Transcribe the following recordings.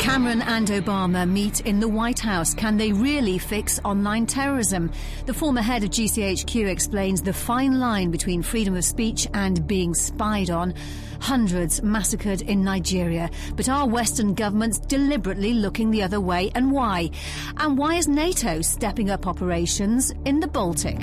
Cameron and Obama meet in the White House. Can they really fix online terrorism? The former head of GCHQ explains the fine line between freedom of speech and being spied on. Hundreds massacred in Nigeria. But are Western governments deliberately looking the other way and why? And why is NATO stepping up operations in the Baltic?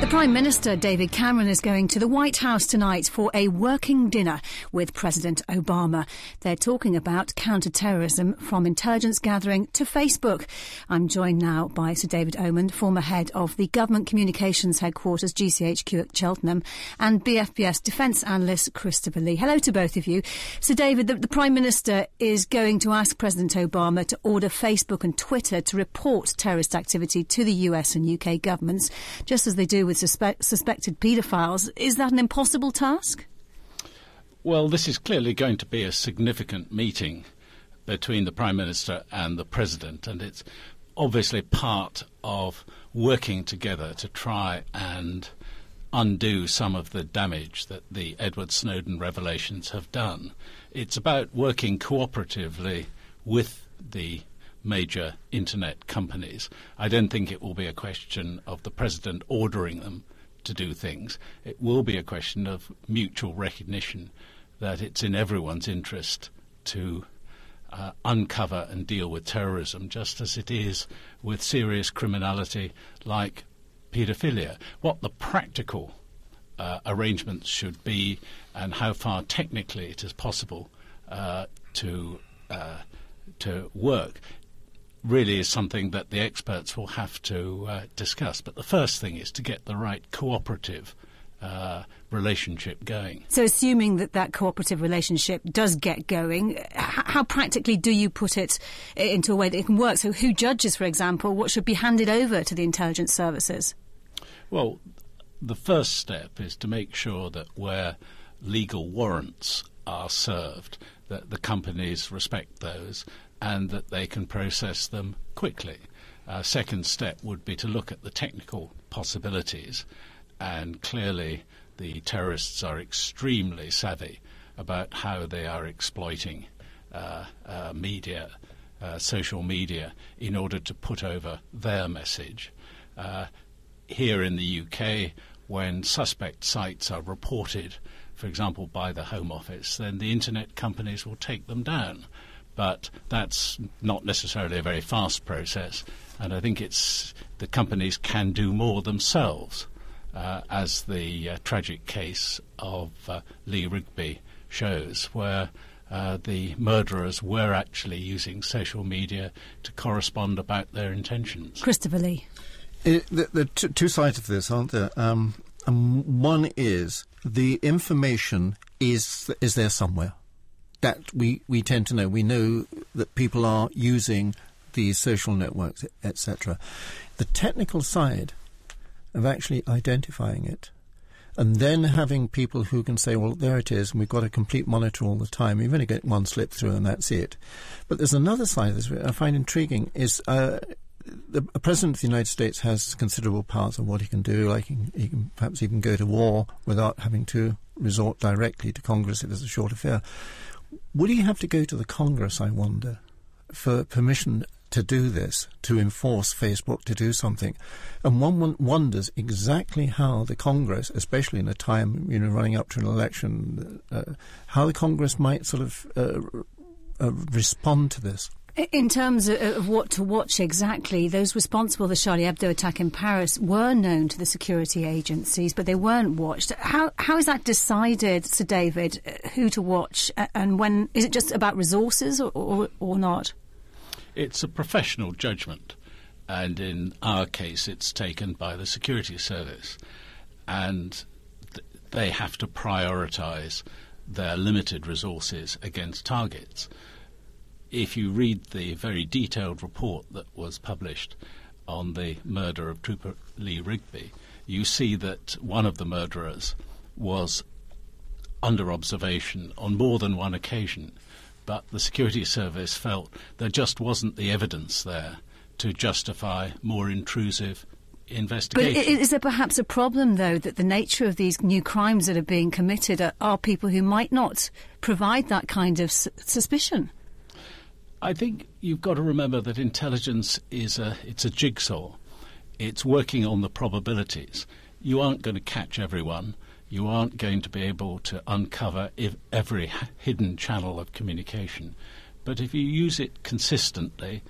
The Prime Minister, David Cameron, is going to the White House tonight for a working dinner with President Obama. They're talking about counter-terrorism from intelligence gathering to Facebook. I'm joined now by Sir David Omand, former head of the Government Communications Headquarters, GCHQ at Cheltenham, and BFBS defence analyst Christopher Lee. Hello to both of you. Sir David, the, the Prime Minister is going to ask President Obama to order Facebook and Twitter to report terrorist activity to the US and UK governments, just as they do with suspect, suspected paedophiles. Is that an impossible task? Well, this is clearly going to be a significant meeting between the Prime Minister and the President, and it's obviously part of working together to try and undo some of the damage that the Edward Snowden revelations have done. It's about working cooperatively with the major internet companies. I don't think it will be a question of the president ordering them to do things. It will be a question of mutual recognition that it's in everyone's interest to uh, uncover and deal with terrorism, just as it is with serious criminality like paedophilia. What the practical uh, arrangements should be, and how far technically it is possible uh, to uh, to work really is something that the experts will have to uh, discuss. But the first thing is to get the right cooperative uh, relationship going. So, assuming that that cooperative relationship does get going, h- how practically do you put it into a way that it can work? So, who judges, for example, what should be handed over to the intelligence services? Well, the first step is to make sure that where legal warrants are served, that the companies respect those and that they can process them quickly. Uh, second step would be to look at the technical possibilities, and clearly the terrorists are extremely savvy about how they are exploiting uh, uh, media, uh, social media, in order to put over their message. Uh, here in the UK, when suspect sites are reported, for example, by the Home Office, then the internet companies will take them down but that's not necessarily a very fast process. And I think it's the companies can do more themselves, uh, as the uh, tragic case of uh, Lee Rigby shows, where uh, the murderers were actually using social media to correspond about their intentions. Christopher Lee. It, the, the t- two sides of this, aren't there? Um, um, one is the information is is there somewhere that we, we tend to know. We know that people are using these social networks, etc. The technical side of actually identifying it and then having people who can say, well, there it is, and we've got a complete monitor all the time. You've only got one slip through, and that's it. But there's another side of this I find intriguing is uh, the president of the United States has considerable powers of what he can do. Like he, he can perhaps even go to war without having to resort directly to Congress if it's a short affair. Would he have to go to the Congress, I wonder, for permission to do this, to enforce Facebook to do something? And one wonders exactly how the Congress, especially in a time, you know, running up to an election, uh, how the Congress might sort of uh, uh, respond to this. In terms of what to watch exactly, those responsible for the Charlie Hebdo attack in Paris were known to the security agencies, but they weren't watched. How how is that decided, Sir David, uh, who to watch, and when is it just about resources or, or, or not? It's a professional judgment, and in our case, it's taken by the security service, and th- they have to prioritise their limited resources against targets if you read the very detailed report that was published on the murder of Trooper Lee Rigby, you see that one of the murderers was under observation on more than one occasion but the security service felt there just wasn't the evidence there to justify more intrusive investigation. But is there perhaps a problem, though, that the nature of these new crimes that are being committed are, are people who might not provide that kind of su- suspicion? I think you've got to remember that intelligence is a it's a jigsaw. It's working on the probabilities. You aren't going to catch everyone. You aren't going to be able to uncover every hidden channel of communication. But if you use it consistently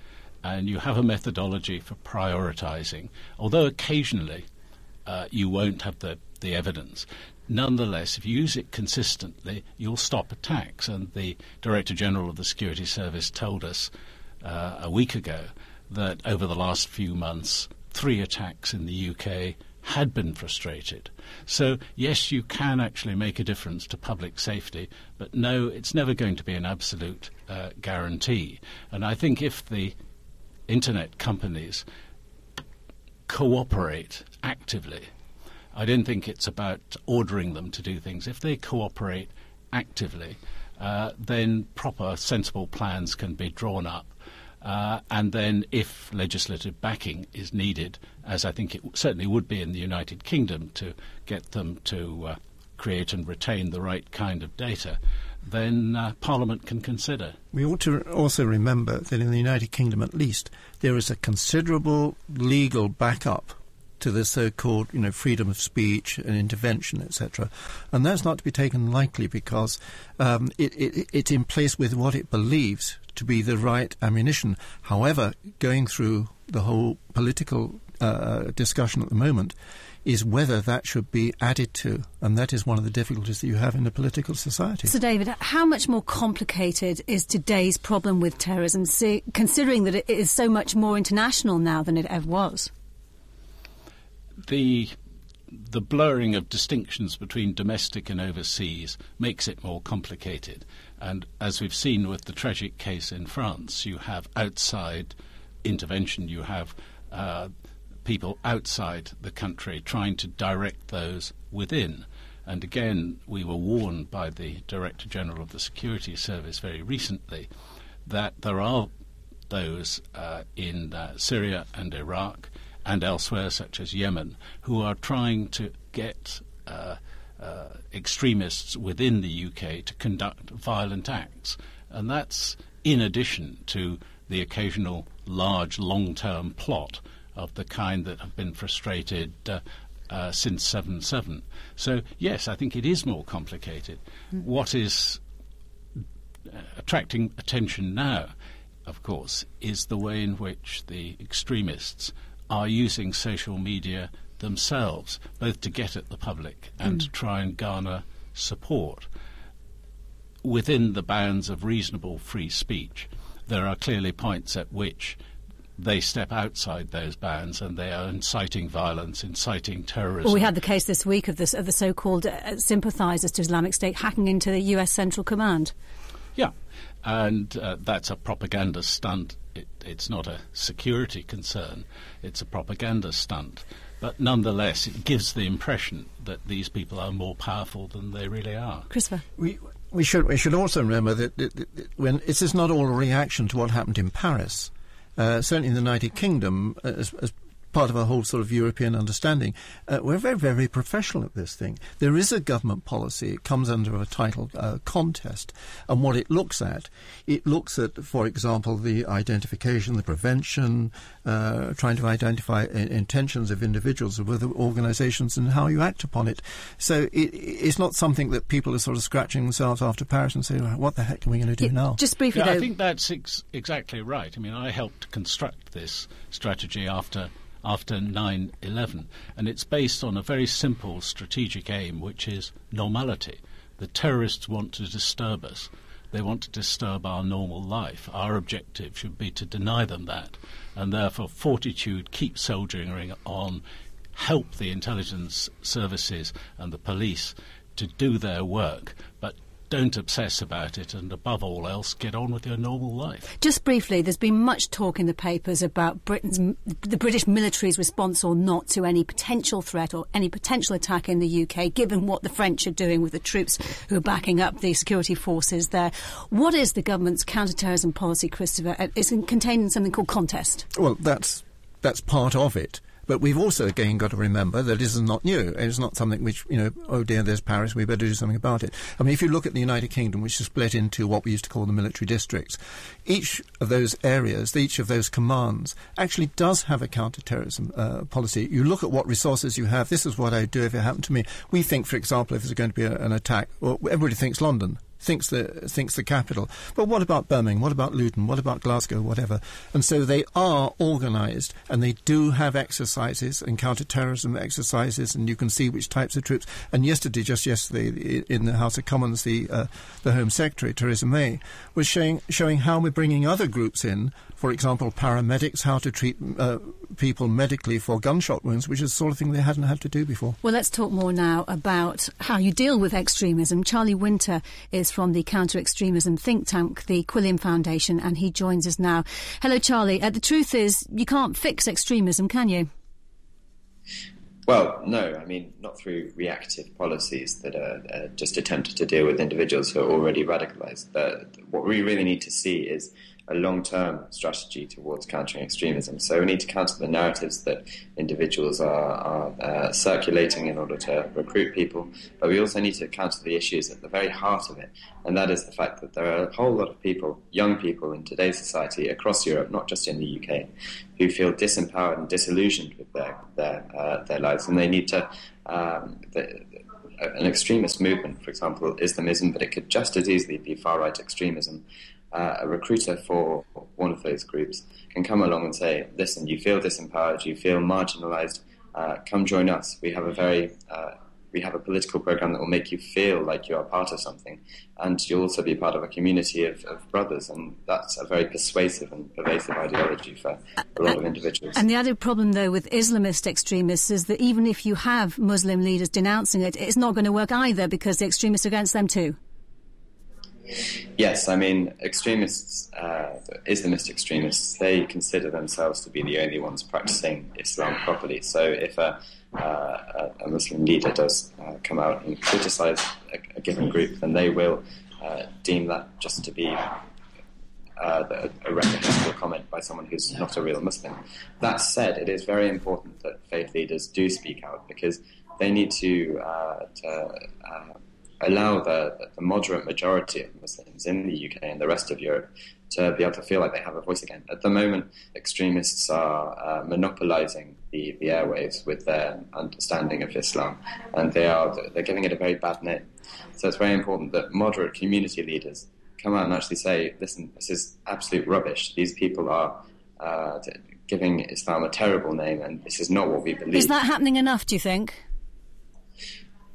and you have a methodology for prioritizing, although occasionally uh, you won't have the, the evidence, nonetheless, if you use it consistently, you'll stop attacks. And the Director General of the Security Service told us uh, a week ago that over the last few months, three attacks in the UK had been frustrated. So, yes, you can actually make a difference to public safety, but no, it's never going to be an absolute uh, guarantee. And I think if the internet companies cooperate actively, I don't think it's about ordering them to do things. If they cooperate actively, uh, then proper, sensible plans can be drawn up uh, and then, if legislative backing is needed, as I think it certainly would be in the United Kingdom to get them to uh, create and retain the right kind of data, then uh, Parliament can consider. We ought to also remember that in the United Kingdom, at least, there is a considerable legal backup to the so-called, you know, freedom of speech and intervention, etc. And that's not to be taken lightly because um, it, it, it's in place with what it believes to be the right ammunition. However, going through the whole political uh, discussion at the moment is whether that should be added to, and that is one of the difficulties that you have in a political society. So, David, how much more complicated is today's problem with terrorism, considering that it is so much more international now than it ever was? The the blurring of distinctions between domestic and overseas makes it more complicated. And as we've seen with the tragic case in France, you have outside intervention, you have uh, people outside the country trying to direct those within. And again, we were warned by the Director General of the Security Service very recently that there are those uh, in uh, Syria and Iraq and elsewhere, such as Yemen, who are trying to get uh, uh, extremists within the UK to conduct violent acts. And that's in addition to the occasional large long term plot of the kind that have been frustrated uh, uh, since 7 7. So, yes, I think it is more complicated. Mm. What is uh, attracting attention now, of course, is the way in which the extremists are using social media themselves, both to get at the public and mm. to try and garner support within the bounds of reasonable free speech. There are clearly points at which they step outside those bounds and they are inciting violence, inciting terrorism. Well, we had the case this week of, this, of the so-called uh, sympathisers to Islamic State hacking into the U.S. Central Command. Yeah, and uh, that's a propaganda stunt. It, it's not a security concern. It's a propaganda stunt. But nonetheless, it gives the impression that these people are more powerful than they really are. Christopher, we we should we should also remember that, that, that when this is not all a reaction to what happened in Paris. Uh, certainly in the United Kingdom, as, as part of a whole sort of European understanding. Uh, we're very, very professional at this thing. There is a government policy. It comes under a title uh, contest. And what it looks at, it looks at, for example, the identification, the prevention, uh, trying to identify intentions of individuals with organizations and how you act upon it. So it, it's not something that people are sort of scratching themselves after Paris and saying, what the heck are we going to do yeah, now? Just briefly, yeah, though. I think that's ex- exactly right. I mean, I helped construct this strategy after after 9 11. And it's based on a very simple strategic aim, which is normality. The terrorists want to disturb us. They want to disturb our normal life. Our objective should be to deny them that. And therefore, fortitude, keep soldiering on, help the intelligence services and the police to do their work, but don't obsess about it, and above all else, get on with your normal life. Just briefly, there's been much talk in the papers about Britain's, the British military's response or not to any potential threat or any potential attack in the UK, given what the French are doing with the troops who are backing up the security forces there. What is the government's counter-terrorism policy, Christopher? Uh, it's contained in something called contest. Well, that's that's part of it. But we've also again got to remember that this is not new. It's not something which, you know, oh dear, there's Paris, we better do something about it. I mean, if you look at the United Kingdom, which is split into what we used to call the military districts, each of those areas, each of those commands, actually does have a counter-terrorism uh, policy. You look at what resources you have. This is what I would do if it happened to me. We think, for example, if there's going to be a, an attack, well, everybody thinks London thinks the thinks the capital. But what about Birmingham? What about Luton? What about Glasgow? Whatever. And so they are organised, and they do have exercises and counter-terrorism exercises, and you can see which types of troops. And yesterday, just yesterday, in the House of Commons, the uh, the Home Secretary Theresa May was showing showing how we're bringing other groups in for example, paramedics, how to treat uh, people medically for gunshot wounds, which is the sort of thing they hadn't had to do before. Well, let's talk more now about how you deal with extremism. Charlie Winter is from the counter extremism think tank, the Quilliam Foundation, and he joins us now. Hello, Charlie. Uh, the truth is, you can't fix extremism, can you? Well, no, I mean, not through reactive policies that are uh, just attempted to deal with individuals who are already radicalized. But what we really need to see is a long term strategy towards countering extremism. So we need to counter the narratives that individuals are, are uh, circulating in order to recruit people, but we also need to counter the issues at the very heart of it, and that is the fact that there are a whole lot of people, young people in today's society across Europe, not just in the UK, who feel disempowered and disillusioned with their their, uh, their lives, and they need to. Um, the, an extremist movement, for example, Islamism, but it could just as easily be far right extremism uh, a recruiter for one of those groups can come along and say, listen, you feel disempowered, you feel marginalized, uh, come join us. We have a very uh, we have a political program that will make you feel like you are part of something, and you'll also be part of a community of, of brothers, and that's a very persuasive and pervasive ideology for a lot of individuals. And the other problem, though, with Islamist extremists is that even if you have Muslim leaders denouncing it, it's not going to work either because the extremists are against them too. Yes, I mean, extremists, uh, Islamist extremists, they consider themselves to be the only ones practicing Islam properly. So if a, uh, a Muslim leader does uh, come out and criticize a, a, given group, then they will uh, deem that just to be uh, a reprehensible comment by someone who's not a real Muslim. That said, it is very important that faith leaders do speak out because they need to, uh, to allow the, the moderate majority of Muslims in the UK and the rest of Europe to be able to feel like they have a voice again. At the moment, extremists are uh, monopolizing the, the airwaves with their understanding of Islam, and they are they're giving it a very bad name. So it's very important that moderate community leaders come out and actually say, "Listen, this is absolute rubbish. These people are." Uh, giving Islam a terrible name, and this is not what we believe. Is that happening enough, do you think?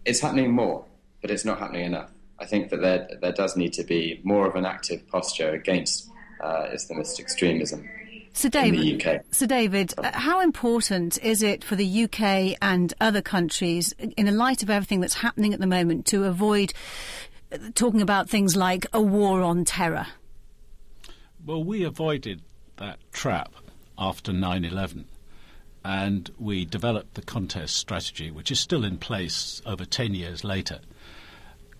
It's happening more but it's not happening enough. I think that there, there does need to be more of an active posture against uh, Islamist extremism. So David, so David, uh, how important is it for the UK and other countries, in the light of everything that's happening at the moment, to avoid uh, talking about things like a war on terror? Well, we avoided that trap after 9 11 and we developed the contest strategy, which is still in place over 10 years later.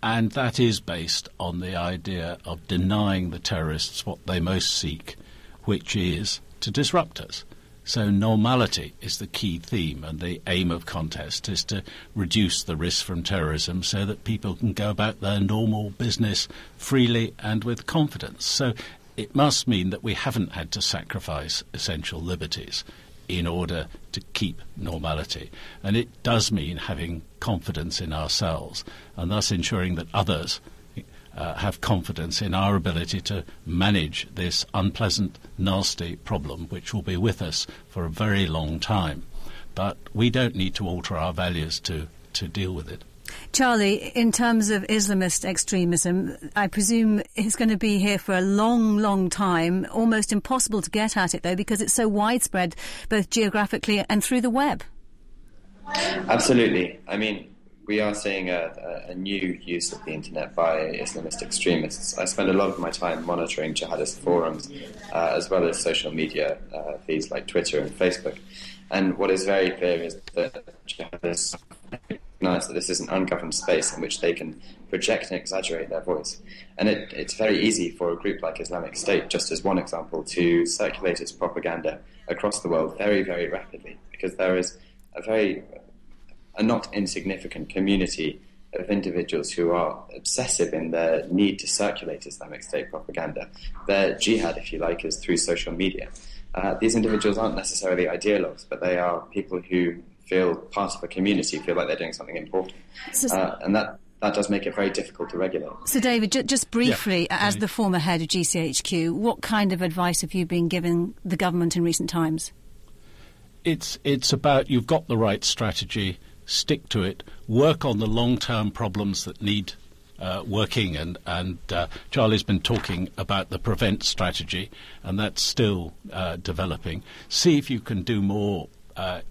And that is based on the idea of denying the terrorists what they most seek, which is to disrupt us. So normality is the key theme, and the aim of contest is to reduce the risk from terrorism so that people can go about their normal business freely and with confidence. So it must mean that we haven't had to sacrifice essential liberties in order to keep normality. And it does mean having confidence in ourselves and thus ensuring that others uh, have confidence in our ability to manage this unpleasant, nasty problem which will be with us for a very long time. But we don't need to alter our values to, to deal with it. Charlie, in terms of Islamist extremism, I presume it's going to be here for a long, long time. Almost impossible to get at it, though, because it's so widespread, both geographically and through the web. Absolutely. I mean, we are seeing a, a, new use of the internet by Islamist extremists. I spend a lot of my time monitoring jihadist forums, uh, as well as social media uh, feeds like Twitter and Facebook. And what is very clear is that jihadists recognize that this is an ungoverned space in which they can project and exaggerate their voice. And it, it's very easy for a group like Islamic State, just as one example, to circulate its propaganda across the world very, very rapidly, because there is a very a not insignificant community of individuals who are obsessive in their need to circulate Islamic State propaganda. Their jihad, if you like, is through social media. Uh, these individuals aren't necessarily ideologues, but they are people who feel part of a community, feel like they're doing something important. So, uh, and that, that does make it very difficult to regulate. So, David, j- just briefly, yeah. as the former head of GCHQ, what kind of advice have you been giving the government in recent times? It's, it's about you've got the right strategy stick to it, work on the long term problems that need uh, working. And, and uh, Charlie's been talking about the prevent strategy, and that's still uh, developing. See if you can do more uh,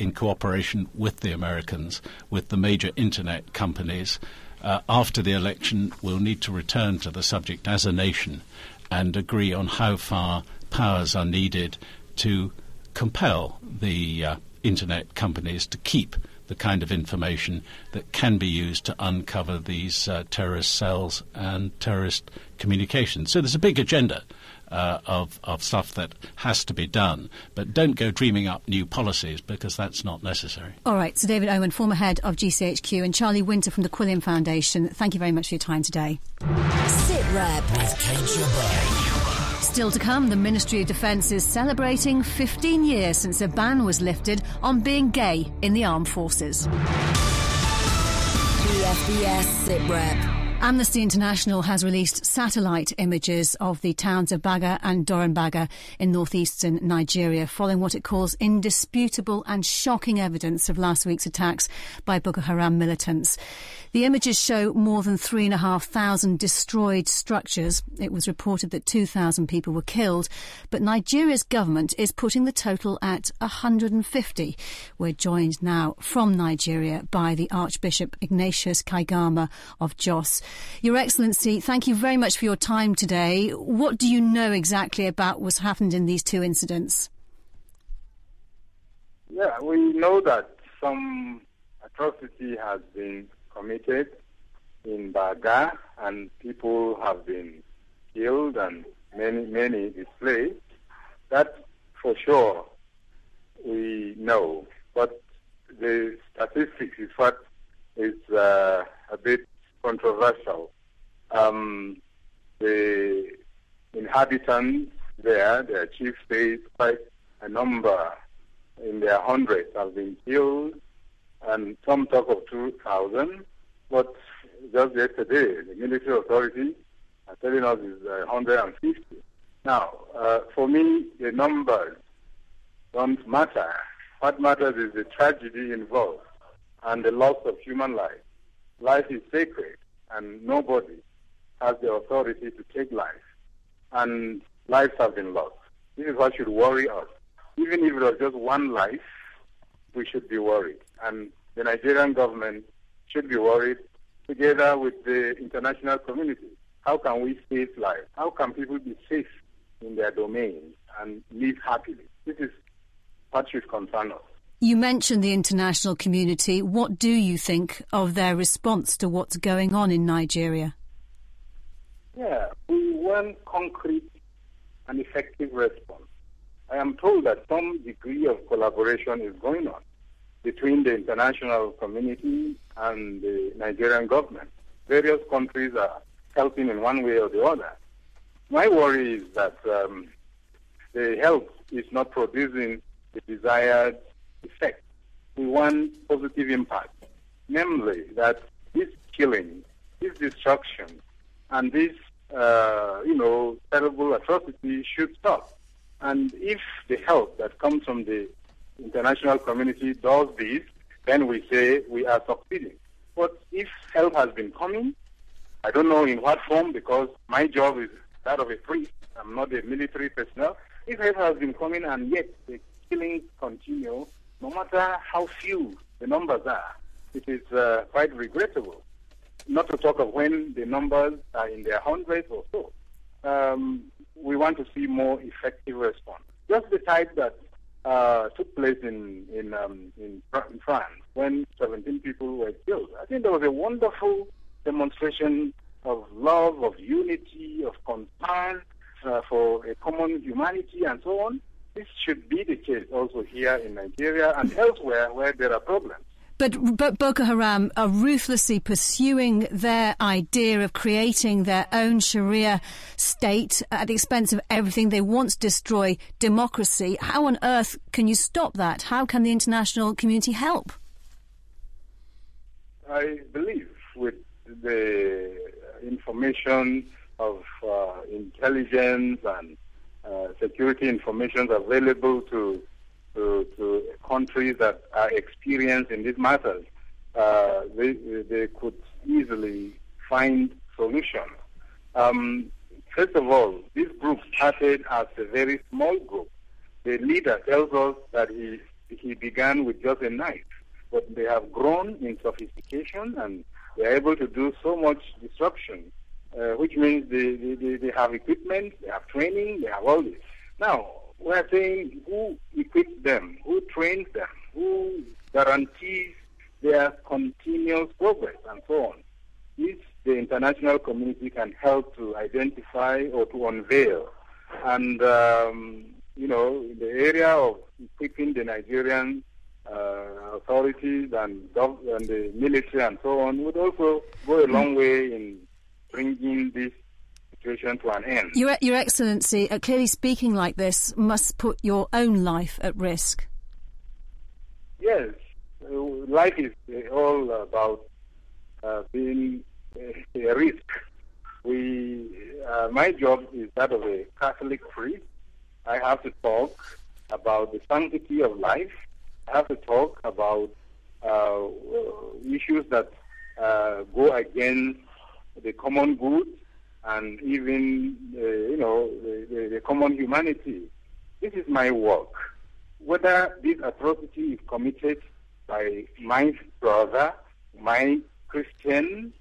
in cooperation with the Americans, with the major internet companies. Uh, after the election, we'll need to return to the subject as a nation and agree on how far powers are needed to compel the uh, internet companies to keep the kind of information that can be used to uncover these uh, terrorist cells and terrorist communications. So there's a big agenda. Uh, of, of stuff that has to be done. But don't go dreaming up new policies because that's not necessary. All right. So, David Omand, former head of GCHQ, and Charlie Winter from the Quilliam Foundation, thank you very much for your time today. Sit Rep with Kate Still to come, the Ministry of Defence is celebrating 15 years since a ban was lifted on being gay in the armed forces. BFBS SITREP. Amnesty International has released satellite images of the towns of Baga and Doronbaga in northeastern Nigeria, following what it calls indisputable and shocking evidence of last week's attacks by Boko Haram militants. The images show more than 3,500 destroyed structures. It was reported that 2,000 people were killed, but Nigeria's government is putting the total at 150. We're joined now from Nigeria by the Archbishop Ignatius Kaigama of Jos. Your Excellency, thank you very much for your time today. What do you know exactly about what's happened in these two incidents? Yeah, we know that some atrocity has been committed in Baga and people have been killed and many, many displaced. That for sure we know. But the statistics is what is uh, a bit controversial. Um, the inhabitants there, their chief says quite a number in their hundreds have been killed, and some talk of 2,000. But just yesterday, the military authority are telling us uh, 150. Now, uh, for me, the numbers don't matter. What matters is the tragedy involved and the loss of human life. Life is sacred, and nobody has the authority to take life. And lives have been lost. This is what should worry us. Even if it was just one life, we should be worried. And the Nigerian government should be worried together with the international community. How can we save lives? How can people be safe in their domains and live happily? This is what should concern us. You mentioned the international community. What do you think of their response to what's going on in Nigeria? Yeah, we want concrete and effective response. I am told that some degree of collaboration is going on between the international community and the Nigerian government. Various countries are helping in one way or the other. My worry is that um, the help is not producing the desired effect. We want positive impact, namely that this killing, this destruction, and this, uh, you know, terrible atrocity should stop. And if the help that comes from the international community does this, then we say we are succeeding. But if help has been coming, I don't know in what form because my job is that of a priest. I'm not a military personnel. If help has been coming and yet the killings continue, no matter how few the numbers are, it is uh, quite regrettable. Not to talk of when the numbers are in their hundreds or so. Um, we want to see more effective response. Just the type that uh, took place in in, um, in in France when 17 people were killed. I think there was a wonderful demonstration of love, of unity, of concern uh, for a common humanity, and so on. This should be the case also here in Nigeria and elsewhere where there are problems. But, but Boko Haram are ruthlessly pursuing their idea of creating their own Sharia state at the expense of everything. They want to destroy democracy. How on earth can you stop that? How can the international community help? I believe with the information of uh, intelligence and uh, security information available to to, to countries that are experienced in these matters, uh, they, they could easily find solutions. Um, first of all, this group started as a very small group. The leader tells us that he, he began with just a knife, but they have grown in sophistication and they are able to do so much disruption, uh, which means they, they, they have equipment, they have training, they have all this. Now, we're saying who equips them, who trains them, who guarantees their continuous progress, and so on. If the international community can help to identify or to unveil, and um, you know, in the area of equipping the Nigerian uh, authorities and, gov- and the military and so on, would also go a long way in bringing this situation to an end. Your, Your Excellency, uh, clearly speaking like this must put your own life at risk. Yes, uh, life is uh, all about uh, being a, risk. We, uh, my job is that of a Catholic priest. I have to talk about the sanctity of life. I have to talk about uh, issues that go against the common good and even, uh, you know, the, the, the, common humanity. This is my work. Whether this atrocity is committed by my brother, my Christian,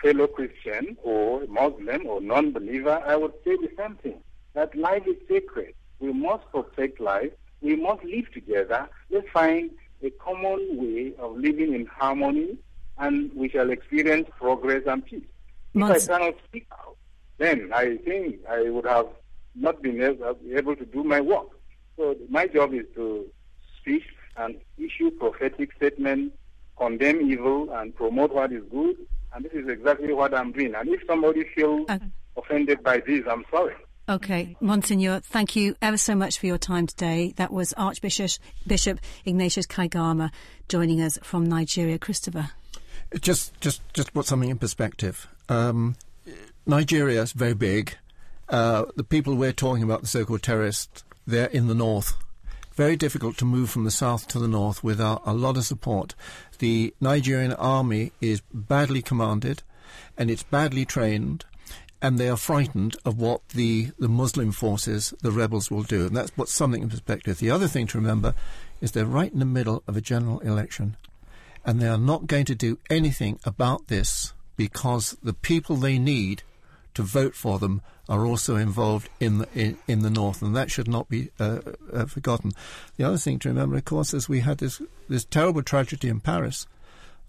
fellow Christian, or Muslim or non-believer, I would say the same thing. That life is sacred. We must protect life. We must live together. Let's find a common way of living in harmony, and we shall experience progress and peace. If I cannot speak out, then I think I would have not been able to do my work. So my job is to speak and issue prophetic statements, condemn evil, and promote what is good. And this is exactly what I'm doing. And if somebody feels okay. offended by this, I'm sorry. Okay, Monsignor, thank you ever so much for your time today. That was Archbishop Bishop Ignatius Kaigama joining us from Nigeria. Christopher. Just, just, just put something in perspective. Um, Nigeria is very big. Uh, the people we're talking about, the so-called terrorists, they're in the north. Very difficult to move from the south to the north without a lot of support. The Nigerian army is badly commanded, and it's badly trained, and they are frightened of what the, the Muslim forces, the rebels, will do. And that's put something in perspective. The other thing to remember is they're right in the middle of a general election, and they are not going to do anything about this because the people they need to vote for them are also involved in the, in, in the north, and that should not be uh, uh, forgotten. The other thing to remember, of course, is we had this this terrible tragedy in Paris,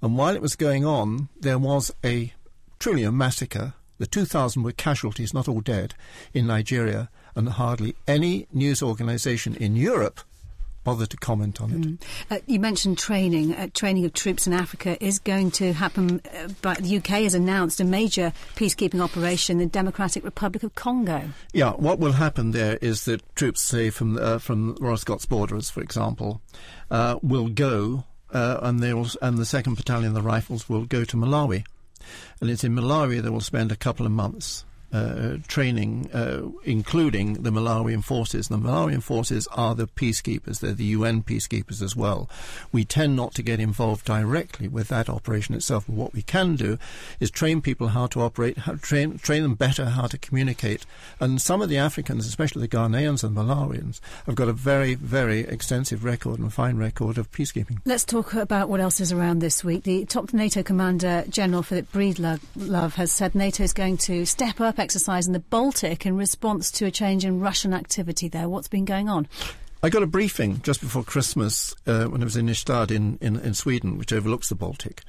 and while it was going on, there was a truly a massacre. The 2,000 were casualties, not all dead, in Nigeria, and hardly any news organisation in Europe bother to comment on it. Mm. Uh, you mentioned training. Uh, training of troops in Africa is going to happen, uh, but the UK has announced a major peacekeeping operation in the Democratic Republic of Congo. Yeah, what will happen there is that troops, say from uh, from Royal Scots Borderers, for example, uh, will go, uh, and they will, and the Second Battalion, of the Rifles, will go to Malawi, and it's in Malawi they will spend a couple of months. Uh, training, uh, including the Malawian forces. The Malawian forces are the peacekeepers, they're the UN peacekeepers as well. We tend not to get involved directly with that operation itself, but what we can do is train people how to operate, how train, train them better how to communicate. And some of the Africans, especially the Ghanaians and Malawians, have got a very, very extensive record and fine record of peacekeeping. Let's talk about what else is around this week. The top NATO Commander General Philip Breedlove has said NATO is going to step up exercise in the Baltic in response to a change in Russian activity there. What's been going on? I got a briefing just before Christmas uh, when I was in Ystad in, in, in, Sweden, which overlooks the Baltic,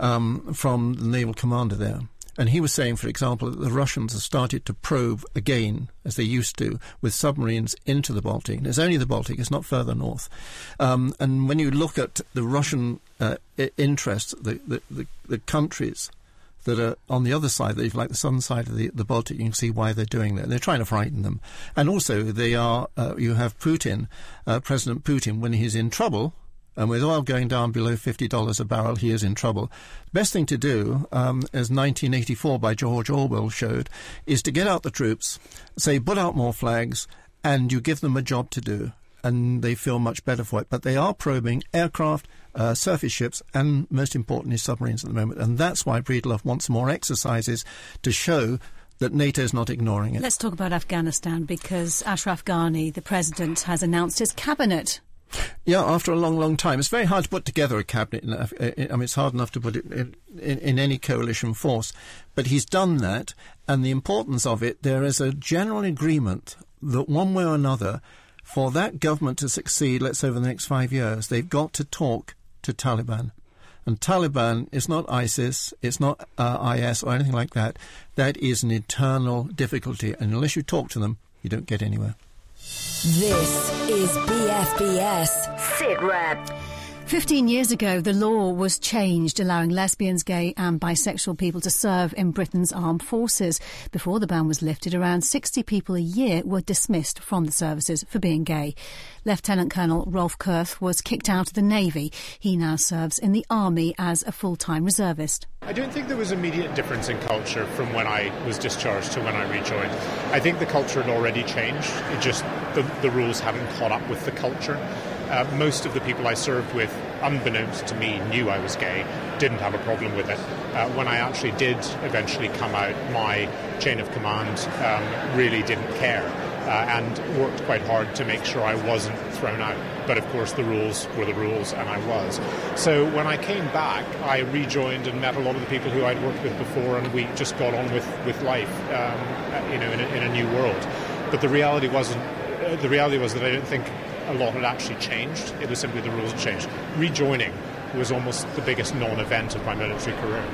um, from the naval commander there. And he was saying, for example, that the Russians have started to probe again, as they used to, with submarines into the Baltic. It's only the Baltic, it's not further north. Um, and when you look at the Russian uh, interests, the, the, the, the countries that are on the other side, like the southern side of the, the Baltic, you can see why they're doing that. They're trying to frighten them. And also, they are, uh, you have Putin, uh, President Putin, when he's in trouble, and with oil going down below $50 a barrel, he is in trouble. The best thing to do, um, as 1984 by George Orwell showed, is to get out the troops, say, put out more flags, and you give them a job to do. And they feel much better for it. But they are probing aircraft, uh, surface ships, and most importantly, submarines at the moment. And that's why Breedlove wants more exercises to show that NATO is not ignoring it. Let's talk about Afghanistan because Ashraf Ghani, the president, has announced his cabinet. Yeah, after a long, long time. It's very hard to put together a cabinet. I mean, it's hard enough to put it in, in, in, any coalition force. But he's done that, and the importance of it, there is a general agreement that one way or another, for that government to succeed, let's say over the next five years, they've got to talk to Taliban. And Taliban is not ISIS, it's not uh, IS or anything like that. That is an eternal difficulty. And unless you talk to them, you don't get anywhere. This is BFBS Sit Rep. 15 years ago, the law was changed, allowing lesbians, gay, and bisexual people to serve in Britain's armed forces. Before the ban was lifted, around 60 people a year were dismissed from the services for being gay. Lieutenant Colonel Rolf Kurth was kicked out of the Navy. He now serves in the Army as a full time reservist. I don't think there was immediate difference in culture from when I was discharged to when I rejoined. I think the culture had already changed. It just, the, the rules hadn't caught up with the culture. Uh, most of the people I served with, unbeknownst to me, knew I was gay, didn't have a problem with it. Uh, when I actually did eventually come out, my chain of command um, really didn't care uh, and worked quite hard to make sure I wasn't thrown out. But of course, the rules were the rules, and I was. So when I came back, I rejoined and met a lot of the people who I'd worked with before, and we just got on with, with life, um, you know, in a, in a new world. But the reality wasn't. Uh, the reality was that I don't think a lot had actually changed. It was simply the rules had changed. Rejoining was almost the biggest non-event of my military career.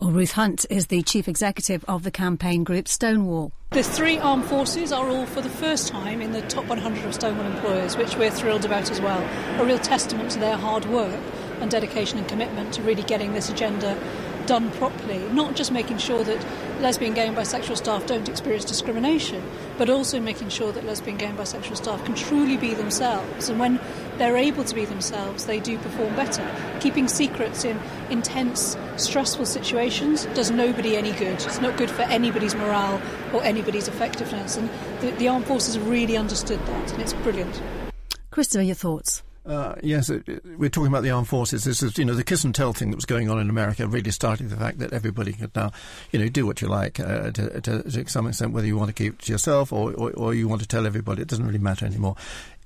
Well, Ruth Hunt is the chief executive of the campaign group Stonewall. The three armed forces are all for the first time in the top 100 of Stonewall employers, which we're thrilled about as well. A real testament to their hard work and dedication and commitment to really getting this agenda done properly, not just making sure that lesbian, gay, and bisexual staff don't experience discrimination, but also making sure that lesbian, gay, and bisexual staff can truly be themselves. And when they're able to be themselves, they do perform better. Keeping secrets in intense, stressful situations does nobody any good. It's not good for anybody's morale or anybody's effectiveness. And the, the armed forces have really understood that, and it's brilliant. Christopher, your thoughts? Uh, yes, it, it, we're talking about the armed forces. This is, you know, the kiss and tell thing that was going on in America really started the fact that everybody could now, you know, do what you like uh, to, to, to, some extent, whether you want to keep it to yourself or, or, or you want to tell everybody. It doesn't really matter anymore.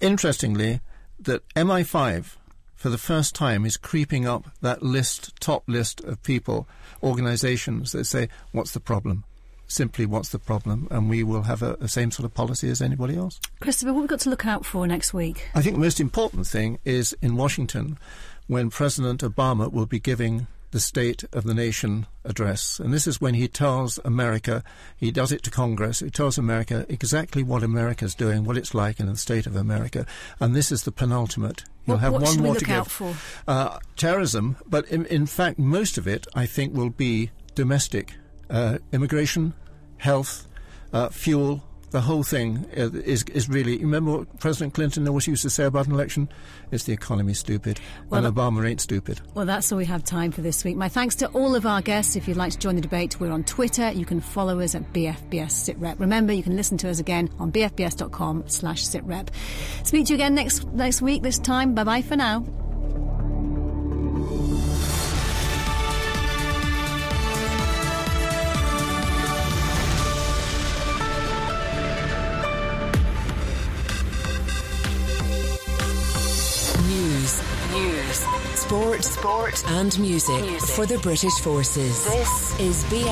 Interestingly, that MI5 for the first time is creeping up that list, top list of people, organizations that say, what's the problem? Simply what's the problem, and we will have a, the same sort of policy as anybody else. Christopher, what we've we got to look out for next week? I think the most important thing is in Washington when President Obama will be giving the State of the Nation address. And this is when he tells America, he does it to Congress, he tells America exactly what America's doing, what it's like in the state of America. And this is the penultimate. You'll what, have what one more to give. Out for? Uh, terrorism, but in, in, fact, most of it, I think, will be domestic uh, immigration, health, uh, fuel, the whole thing uh, is is really. Remember what President Clinton always used to say about an election? It's the economy stupid, Well, and Obama ain't stupid. Well, that's all we have time for this week. My thanks to all of our guests. If you'd like to join the debate, we're on Twitter. You can follow us at BFBS SitRep. Remember, you can listen to us again on bfbs.com slash sitrep. Speak to you again next next week. This time, bye bye for now. News. Sport. Sport. And music. For the British forces. This is BF.